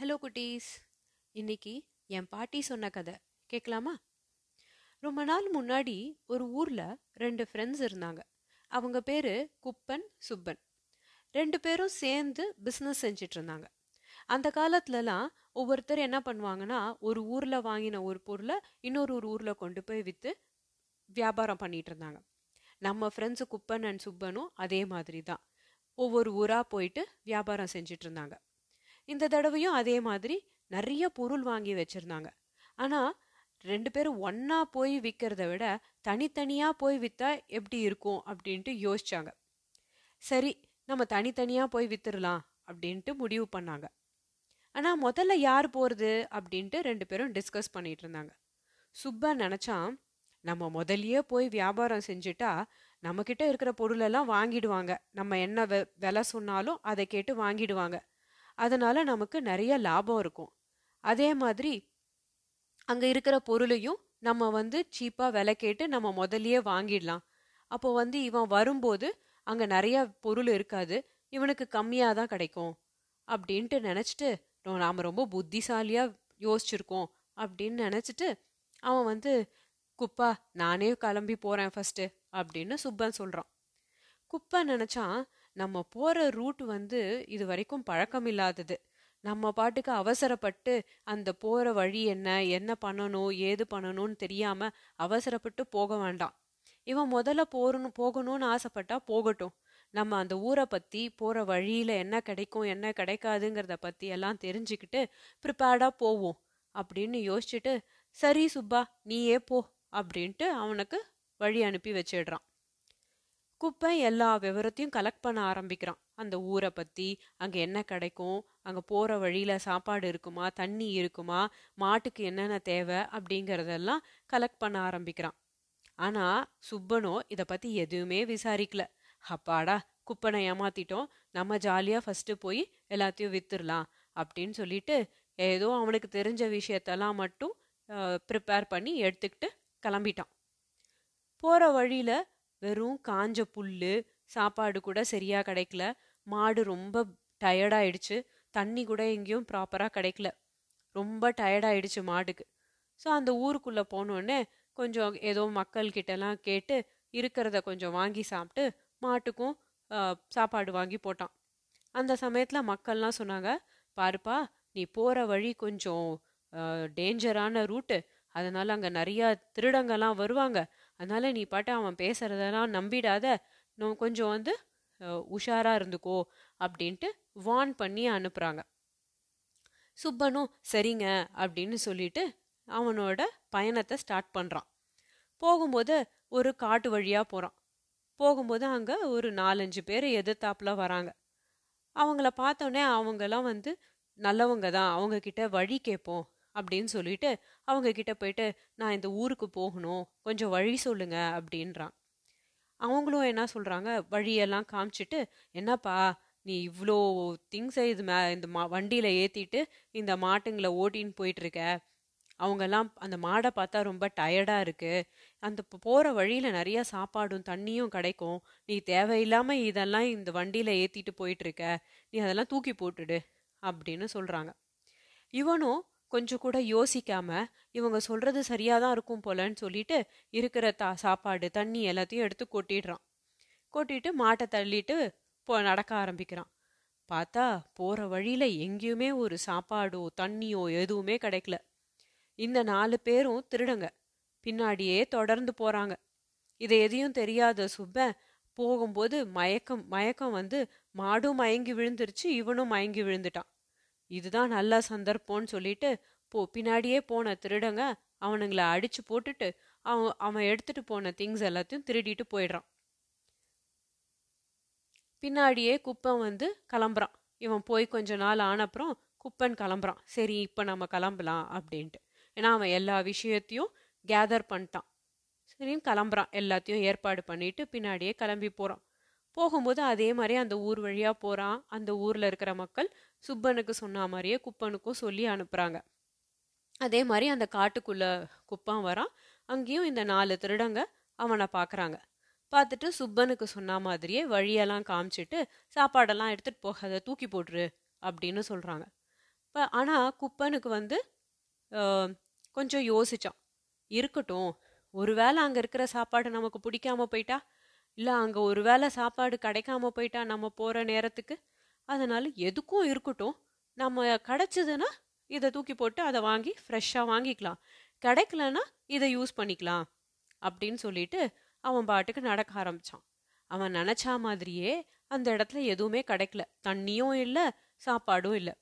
Hello குட்டீஸ். இன்னைக்கு என் பாட்டி சொன்ன கதை. கேட்கலாமா ரொம்ப நாள் முன்னாடி ஒரு ஊரில் ரெண்டு ஃப்ரெண்ட்ஸ் இருந்தாங்க. அவங்க பேர் குப்பன் சுப்பன். ரெண்டு பேரும் சேர்ந்து பிஸ்னஸ் செஞ்சிட்டு இருந்தாங்க. அந்த காலத்துலலாம் ஒவ்வொருத்தர் என்ன பண்ணுவாங்கன்னா ஒரு ஊரில் வாங்கின ஒரு பொருளை இன்னொரு ஒரு ஊரில் கொண்டு போய் விற்று வியாபாரம் பண்ணிட்டு இருந்தாங்க. நம்ம ஃப்ரெண்ட்ஸு குப்பன் அண்ட் சுப்பனும் அதே மாதிரி தான் ஒவ்வொரு ஊராக போயிட்டு வியாபாரம் செஞ்சிட்டு இருந்தாங்க. இந்த தடவையும் அதே மாதிரி நிறைய பொருள் வாங்கி வச்சிருந்தாங்க. ஆனால் ரெண்டு பேரும் ஒன்றா போய் விற்கிறத விட தனித்தனியாக போய் விற்றா எப்படி இருக்கும் அப்படின்ட்டு யோசிச்சாங்க. சரி நம்ம தனித்தனியாக போய் விற்றுடலாம் அப்படின்ட்டு முடிவு பண்ணாங்க. ஆனால் முதல்ல யார் போகிறது அப்படின்ட்டு ரெண்டு பேரும் டிஸ்கஸ் பண்ணிட்டு இருந்தாங்க. சுப்பா நினச்சான் நம்ம முதல்லயே போய் வியாபாரம் செஞ்சுட்டா நம்மக்கிட்ட இருக்கிற பொருளெல்லாம் வாங்கிடுவாங்க. நம்ம என்ன வெ விலை சொன்னாலும் அதை கேட்டு வாங்கிடுவாங்க. அதனால நமக்கு நிறைய லாபம் இருக்கும். அதே மாதிரி அங்கே இருக்கிற பொருளையும் நம்ம வந்து சீப்பாக விலை கேட்டு நம்ம முதல்லையே வாங்கிடலாம். அப்போ வந்து இவன் வரும்போது அங்கே நிறைய பொருள் இருக்காது இவனுக்கு கம்மியாக தான் கிடைக்கும் அப்படின்ட்டு நினச்சிட்டு நாம் ரொம்ப புத்திசாலியாக யோசிச்சிருக்கோம் அப்படின்னு நினச்சிட்டு அவன் வந்து குப்பா நானே கிளம்பி போகிறேன் ஃபஸ்ட்டு அப்படின்னு சுப்பன் சொல்கிறான் குப்பை நினச்சான் நம்ம போகிற ரூட் வந்து இது வரைக்கும் பழக்கம் இல்லாதது. நம்ம பாட்டுக்கு அவசரப்பட்டு அந்த போகிற வழி என்ன என்ன பண்ணணும் ஏது பண்ணணும்னு தெரியாமல் அவசரப்பட்டு போக வேண்டாம். இவன் முதல்ல போறணும் போகணும்னு ஆசைப்பட்டா போகட்டும். நம்ம அந்த ஊரை பற்றி போகிற வழியில் என்ன கிடைக்கும் என்ன கிடைக்காதுங்கிறத பற்றி எல்லாம் தெரிஞ்சுக்கிட்டு ப்ரிப்பேர்டாக போவோம் அப்படின்னு யோசிச்சுட்டு சரி சுப்பா நீயே போ அப்படின்ட்டு அவனுக்கு வழி அனுப்பி வச்சிடுறான். குப்பை எல்லா விவரத்தையும் கலெக்ட் பண்ண ஆரம்பிக்கிறான். அந்த ஊரை பற்றி அங்கே என்ன கிடைக்கும் அங்கே போகிற வழியில் சாப்பாடு இருக்குமா தண்ணி இருக்குமா மாட்டுக்கு என்னென்ன தேவை அப்படிங்கிறதெல்லாம் கலெக்ட் பண்ண ஆரம்பிக்கிறான். ஆனால் சுப்பனோ இதை பற்றி எதுவுமே விசாரிக்கல. அப்பாடா குப்பனை ஏமாத்திட்டோம் நம்ம ஜாலியாக ஃபஸ்ட்டு போய் எல்லாத்தையும் வித்துடலாம் அப்படின்னு சொல்லிட்டு ஏதோ அவனுக்கு தெரிஞ்ச விஷயத்தெல்லாம் மட்டும் ப்ரிப்பேர் பண்ணி எடுத்துக்கிட்டு கிளம்பிட்டான். போகிற வழியில் வெறும் காஞ்ச புல்லு சாப்பாடு கூட சரியா கிடைக்கல. மாடு ரொம்ப டயர்டாயிடுச்சு தண்ணி கூட எங்கேயும் ப்ராப்பராக கிடைக்கல. ரொம்ப டயர்டாயிடுச்சு மாடுக்கு. ஸோ அந்த ஊருக்குள்ளே போனோடனே கொஞ்சம் ஏதோ மக்கள்கிட்டலாம் கேட்டு இருக்கிறத கொஞ்சம் வாங்கி சாப்பிட்டு மாட்டுக்கும் சாப்பாடு வாங்கி போட்டான். அந்த சமயத்தில் மக்கள்லாம் சொன்னாங்க பாருப்பா நீ போகிற வழி கொஞ்சம் டேஞ்சரான ரூட்டு அதனால் அங்கே நிறையா திருடங்கெல்லாம் வருவாங்க. அதனால நீ பாட்டு அவன் பேசுறதெல்லாம் நம்பிடாத. கொஞ்சம் வந்து உஷாரா இருந்துக்கோ அப்படின்ட்டு வார்ன் பண்ணி அனுப்புறாங்க. சுப்பனும் சரிங்க அப்படின்னு சொல்லிட்டு அவனோட பயணத்தை ஸ்டார்ட் பண்றான். போகும்போது ஒரு காட்டு வழியா போறான். போகும்போது அங்க ஒரு நாலஞ்சு பேர் எதிர்த்தாப்புல வராங்க. அவங்கள பார்த்தோன்னே அவங்கெல்லாம் வந்து நல்லவங்க தான். அவங்க கிட்ட வழி கேட்போம். அப்படின்னு சொல்லிட்டு அவங்க கிட்ட போயிட்டு நான் இந்த ஊருக்கு போகணும். கொஞ்சம் வழி சொல்லுங்க. அப்படின்றான். அவங்களும் என்ன சொல்கிறாங்க வழியெல்லாம் காமிச்சிட்டு என்னப்பா நீ இவ்வளோ திங்ஸை இது மே இந்த மா வண்டியில் ஏற்றிட்டு இந்த மாட்டுங்களை ஓட்டின்னு போயிட்டுருக்க. அவங்கெல்லாம் அந்த மாடை பார்த்தா ரொம்ப டயர்டாக இருக்குது அந்த போகிற வழியில் நிறையா சாப்பாடும் தண்ணியும் கிடைக்கும். நீ தேவையில்லாமல் இதெல்லாம் இந்த வண்டியில் ஏற்றிட்டு போயிட்டுருக்க. நீ அதெல்லாம் தூக்கி போட்டுடு. அப்படின்னு சொல்கிறாங்க இவனும் கொஞ்சம் கூட யோசிக்காம இவங்க சொல்றது சரியாதான் இருக்கும் போலன்னு சொல்லிட்டு இருக்கிற தா சாப்பாடு தண்ணி எல்லாத்தையும் எடுத்து கொட்டிடுறான். கொட்டிட்டு மாட்டை தள்ளிட்டு போ நடக்க ஆரம்பிக்கிறான். பார்த்தா போற வழியில எங்கேயுமே ஒரு சாப்பாடோ தண்ணியோ எதுவுமே கிடைக்கல. இந்த நாலு பேரும் திருடுங்க. பின்னாடியே தொடர்ந்து போறாங்க. இதை எதையும் தெரியாத சுப்ப போகும்போது மயக்கம் மயக்கம் வந்து மாடும் மயங்கி விழுந்துருச்சு இவனும் மயங்கி விழுந்துட்டான். இதுதான் நல்ல சந்தர்ப்பம்னு சொல்லிட்டு போ பின்னாடியே போன திருடங்க அவனுங்களை அடிச்சு போட்டுட்டு அவன் அவன் எடுத்துட்டு போன திங்ஸ் எல்லாத்தையும் திருடிட்டு போயிடுறான். பின்னாடியே குப்பன் வந்து கிளம்புறான். இவன் போய் கொஞ்ச நாள் ஆனப்புறம் குப்பன் கிளம்புறான். சரி இப்ப நம்ம கிளம்பலாம் அப்படின்ட்டு. ஏன்னா அவன் எல்லா விஷயத்தையும் கேதர் பண்ணிட்டான். சரின்னு கிளம்புறான். எல்லாத்தையும் ஏற்பாடு பண்ணிட்டு பின்னாடியே கிளம்பி போறான். போகும்போது அதே மாதிரி அந்த ஊர் வழியா போறான். அந்த ஊர்ல இருக்கிற மக்கள் சுப்பனுக்கு சொன்ன மாதிரியே குப்பனுக்கும் சொல்லி அனுப்புறாங்க. அதே மாதிரி அந்த காட்டுக்குள்ள குப்பம் வரான். அங்கேயும் இந்த நாலு திருடங்க அவனை பார்க்குறாங்க பார்த்துட்டு சுப்பனுக்கு சொன்ன மாதிரியே வழியெல்லாம் காமிச்சிட்டு சாப்பாடெல்லாம் எடுத்துட்டு போகாத தூக்கி போட்டுரு அப்படின்னு சொல்றாங்க. இப்போ ஆனால் குப்பனுக்கு வந்து ஆஹ், கொஞ்சம் யோசிச்சான். இருக்கட்டும் ஒருவேளை அங்கே இருக்கிற சாப்பாடு நமக்கு பிடிக்காம போயிட்டா? இல்லை அங்கே ஒருவேளை சாப்பாடு கிடைக்காம போயிட்டா நம்ம போகிற நேரத்துக்கு? அதனால எதுக்கும் இருக்கட்டும் நம்ம கிடைச்சதுன்னா இதை தூக்கி போட்டு அதை வாங்கி ஃப்ரெஷ்ஷாக வாங்கிக்கலாம். கிடைக்கலன்னா இதை யூஸ் பண்ணிக்கலாம் அப்படின்னு சொல்லிட்டு அவன் பாட்டுக்கு நடக்க ஆரம்பிச்சான். அவன் நினச்சா மாதிரியே அந்த இடத்துல எதுவுமே கிடைக்கல. தண்ணியும் இல்லை சாப்பாடும் இல்லை.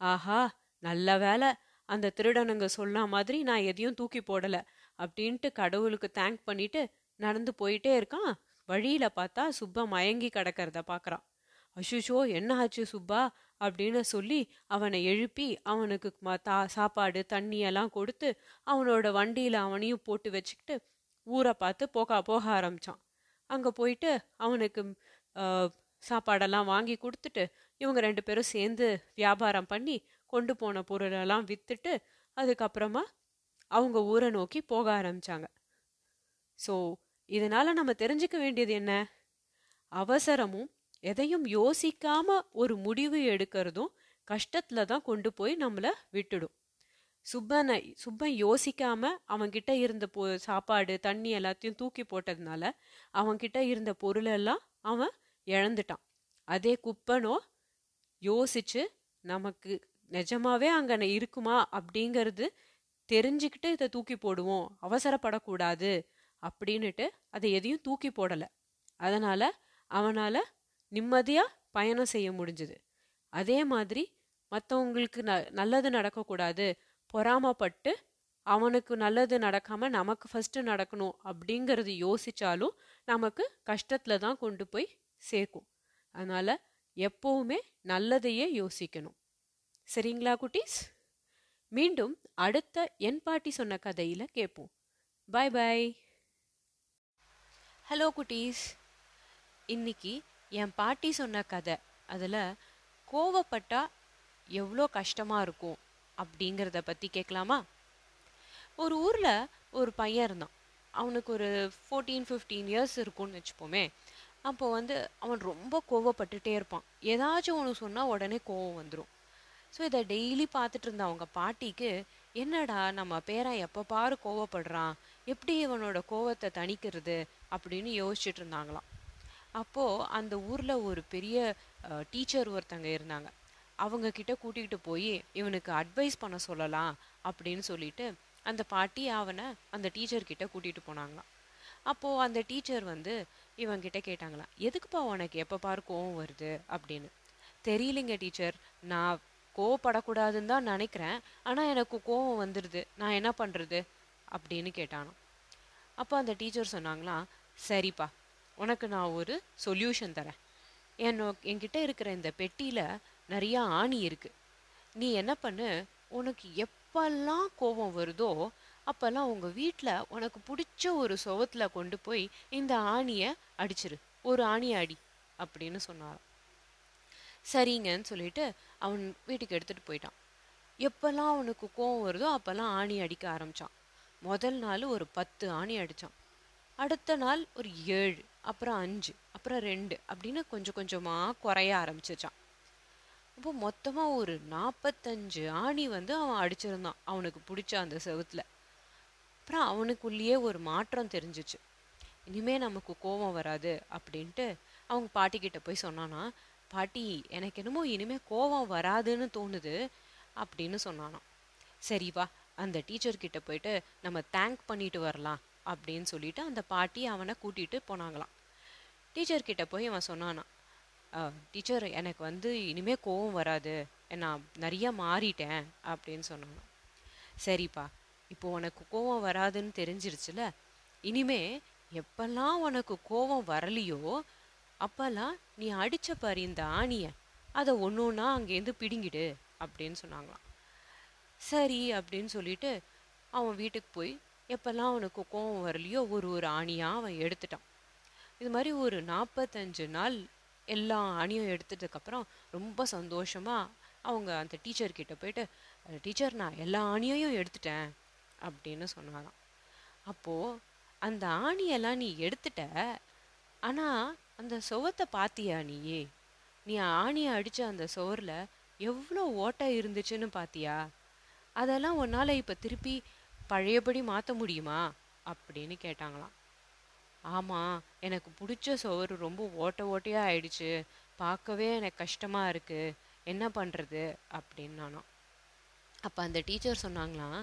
ஆஹா நல்ல வேலை அந்த திருடனுங்க சொன்ன மாதிரி நான் எதையும் தூக்கி போடலை அப்படின்ட்டு கடவுளுக்கு தேங்க் பண்ணிட்டு நடந்து போயிட்டே இருக்கான். வழியில் பார்த்தா சுப்பா மயங்கி கிடக்கிறத பார்க்கறான் அஷுஷோ என்ன ஆச்சு சுப்பா? அப்படின்னு சொல்லி அவனை எழுப்பி அவனுக்கு ம- தா சாப்பாடு தண்ணியெல்லாம் கொடுத்து அவனோட வண்டியில் அவனையும் போட்டு வச்சுக்கிட்டு ஊரை பார்த்து போக போக ஆரம்பித்தான் அங்கே போயிட்டு அவனுக்கு சாப்பாடெல்லாம் வாங்கி கொடுத்துட்டு இவங்க ரெண்டு பேரும் சேர்ந்து வியாபாரம் பண்ணி கொண்டு போன பொருளெல்லாம் விற்றுட்டு அதுக்கப்புறமா அவங்க ஊரை நோக்கி போக ஆரம்பிச்சாங்க. ஸோ இதனால் நம்ம தெரிஞ்சுக்க வேண்டியது என்ன? அவசரமும் எதையும் யோசிக்காம ஒரு முடிவு எடுக்கிறதும் கஷ்டத்துல தான் கொண்டு போய் நம்மளை விட்டுடும். சுப்பனை சுப்பன் யோசிக்காம அவன்கிட்ட இருந்த பொ சாப்பாடு தண்ணி எல்லாத்தையும் தூக்கி போட்டதுனால அவன்கிட்ட இருந்த பொருளெல்லாம் அவன் இழந்துட்டான். அதே குப்பனோ யோசிச்சு நமக்கு நிஜமாவே அங்க இருக்குமா அப்படிங்கிறது தெரிஞ்சுக்கிட்டு இதை தூக்கி போடுவோம் அவசரப்படக்கூடாது அப்படின்னுட்டு அதை எதையும் தூக்கி போடலை. அதனால அவனால் நிம்மதியாக பயணம் செய்ய முடிஞ்சுது. அதே மாதிரி மற்றவங்களுக்கு ந நல்லது நடக்கக்கூடாது. பொறாமப்பட்டு அவனுக்கு நல்லது நடக்காமல் நமக்கு ஃபஸ்ட்டு நடக்கணும் அப்படிங்கிறது யோசித்தாலும் நமக்கு கஷ்டத்தில் தான் கொண்டு போய் சேர்க்கும். அதனால் எப்போவுமே நல்லதையே யோசிக்கணும். சரிங்களா குட்டீஸ்? மீண்டும் அடுத்த என் பாட்டி சொன்ன கதையில் கேட்போம். பாய் பாய் ஹலோ குட்டீஸ். இன்னைக்கு என் பாட்டி சொன்ன கதை அதில் கோவப்பட்டா எவ்வளோ கஷ்டமாக இருக்கும் அப்படிங்கிறத பற்றி கேட்கலாமா ஒரு ஊரில் ஒரு பையன் இருந்தான். அவனுக்கு ஒரு ஃபோர்டீன் ஃபிஃப்டீன் இயர்ஸ் இருக்கும்னு வச்சுப்போமே. அப்போ வந்து அவன் ரொம்ப கோவப்பட்டுட்டே இருப்பான். ஏதாச்சும் ஒன்று சொன்னால் உடனே கோவம் வந்துடும் ஸோ இதை டெய்லி பார்த்துட்டு இருந்த அவங்க பாட்டிக்கு என்னடா நம்ம பேரன் எப்போ பாரு கோவப்படுறான்? எப்படி இவனோட கோவத்தை தணிக்கிறது? அப்படின்னு யோசிச்சுட்டு இருந்தாங்களாம். அப்போது அந்த ஊரில் ஒரு பெரிய டீச்சர் ஒருத்தங்க இருந்தாங்க. அவங்க கிட்ட கூட்டிகிட்டு போய் இவனுக்கு அட்வைஸ் பண்ண சொல்லலாம் அப்படின்னு சொல்லிட்டு அந்த பாட்டி அவனை அந்த டீச்சர் கிட்ட கூட்டிகிட்டு போனாங்களாம். அப்போது அந்த டீச்சர் வந்து இவங்கிட்ட கேட்டாங்களாம் எதுக்குப்பா உனக்கு எப்போ பாரு கோவம் வருது? அப்படின்னு. தெரியலைங்க டீச்சர் நான் கோவப்படக்கூடாதுன்னு தான் நினைக்கிறேன் ஆனால் எனக்கு கோவம் வந்துடுது நான் என்ன பண்ணுறது அப்படின்னு கேட்டானோ அப்போ அந்த டீச்சர் சொன்னாங்களாம் சரிப்பா உனக்கு நான் ஒரு சொல்யூஷன் தரேன். என்னோ என்கிட்ட இருக்கிற இந்த பெட்டியில் நிறையா ஆணி இருக்குது நீ என்ன பண்ணு உனக்கு எப்பெல்லாம் கோபம் வருதோ அப்போல்லாம் உங்கள் வீட்டில் உனக்கு பிடிச்ச ஒரு சுவத்துல கொண்டு போய் இந்த ஆணியை அடிச்சிரு. ஒரு ஆணியை அடி அப்படின்னு சொன்னாராம். சரிங்கன்னு சொல்லிட்டு அவன் வீட்டுக்கு எடுத்துகிட்டு போயிட்டான். எப்போல்லாம் அவனுக்கு கோவம் வருதோ அப்போல்லாம் ஆணி அடிக்க ஆரம்பிச்சான். முதல் நாள் ஒரு பத்து ஆணி அடித்தான் அடுத்த நாள் ஒரு ஏழு. அப்புறம் அஞ்சு அப்புறம் ரெண்டு அப்படின்னு கொஞ்சம் கொஞ்சமாக குறைய ஆரம்பிச்சிச்சான் அப்போ மொத்தமாக ஒரு நாற்பத்தஞ்சு ஆணி வந்து அவன் அடிச்சிருந்தான் அவனுக்கு பிடிச்ச அந்த செவுத்தில். அப்புறம் அவனுக்குள்ளேயே ஒரு மாற்றம் தெரிஞ்சுச்சு. இனிமே நமக்கு கோபம் வராது அப்படின்ட்டு அவங்க பாட்டிக்கிட்ட போய் சொன்னானா பாட்டி எனக்கு என்னமோ இனிமே கோபம் வராதுன்னு தோணுது அப்படின்னு சொன்னானாம். சரி வா அந்த டீச்சர்கிட்ட போயிட்டு நம்ம தேங்க் பண்ணிட்டு வரலாம் அப்படின்னு சொல்லிட்டு அந்த பாட்டி அவனை கூட்டிகிட்டு போனாங்களாம். டீச்சர்கிட்ட போய் அவன் சொன்னானா டீச்சர் எனக்கு வந்து இனிமே கோவம் வராது. நான் நிறைய மாறிட்டேன் அப்படின்னு சொன்னானாம். சரிப்பா இப்போ உனக்கு கோவம் வராதுன்னு தெரிஞ்சிருச்சுல இனிமே எப்பெல்லாம் உனக்கு கோவம் வரலையோ அப்பெல்லாம் நீ அடித்த பாரு இந்த ஆணிய அதை ஒன்று ஒன்றா அங்கேருந்து பிடுங்கிடு அப்படின்னு சொன்னாங்களாம். சரி அப்படின்னு சொல்லிட்டு அவன் வீட்டுக்கு போய் எப்போல்லாம் அவனுக்கு கோவம் வரலையோ ஒரு ஒரு ஆணியாக அவன் எடுத்துட்டான். இது மாதிரி ஒரு நாற்பத்தஞ்சு நாள் எல்லா ஆணியும் எடுத்ததுக்கப்புறம் ரொம்ப சந்தோஷமாக அவங்க அந்த டீச்சர் கிட்ட போயிட்டு டீச்சர் நான் எல்லா ஆணியையும் எடுத்துட்டேன் அப்படின்னு சொன்னாராம். அப்போது அந்த ஆணியெல்லாம் நீ எடுத்துட்ட ஆனால் அந்த சுவத்தை பார்த்தியா நீயே? நீ ஆணியை அடித்த அந்த சுவரில் எவ்வளோ ஓட்டை இருந்துச்சுன்னு பார்த்தியா அதெல்லாம் உன்னால் இப்போ திருப்பி பழையபடி மாற்ற முடியுமா? அப்படின்னு கேட்டாங்களாம். ஆமாம் எனக்கு பிடிச்ச சோறு ரொம்ப ஓட்ட ஓட்டையாக ஆயிடுச்சு. பார்க்கவே எனக்கு கஷ்டமாக இருக்குது என்ன பண்ணுறது அப்படின்னு நானும். அப்போ அந்த டீச்சர் சொன்னாங்களாம்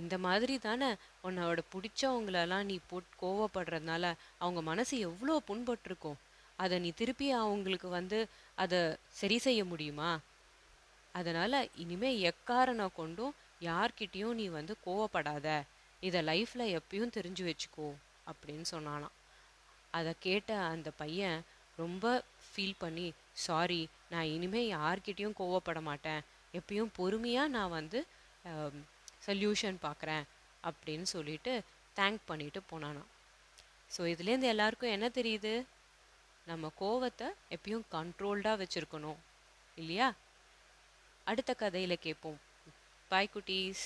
இந்த மாதிரி தானே உன்னோட பிடிச்சவங்களெல்லாம் நீ போட் கோவப்படுறதுனால அவங்க மனசு எவ்வளோ புண்பட்டிருக்கும். அதை நீ திருப்பி அவங்களுக்கு வந்து அதை சரி செய்ய முடியுமா? அதனால் இனிமேல் எக்காரணம் கொண்டும் யார்கிட்டேயும் நீ வந்து கோவப்படாத. இதை லைஃப்பில் எப்பயும் தெரிஞ்சு வச்சுக்கோ அப்படின்னு சொன்னானாம். அதை கேட்ட அந்த பையன் ரொம்ப ஃபீல் பண்ணி சாரி நான் இனிமேல் யார்கிட்டேயும் கோவப்பட மாட்டேன். எப்பயும் பொறுமையாக நான் வந்து சொல்யூஷன் பார்க்குறேன் அப்படின்னு சொல்லிட்டு தேங்க் பண்ணிட்டு போனானா ஸோ இதுலேருந்து எல்லாருக்கும் என்ன தெரியுது? நம்ம கோவத்தை எப்பயும் கண்ட்ரோல்டாக வச்சுருக்கணும். இல்லையா? அடுத்த கதையில் கேட்போம் பாய் குட்டீஸ்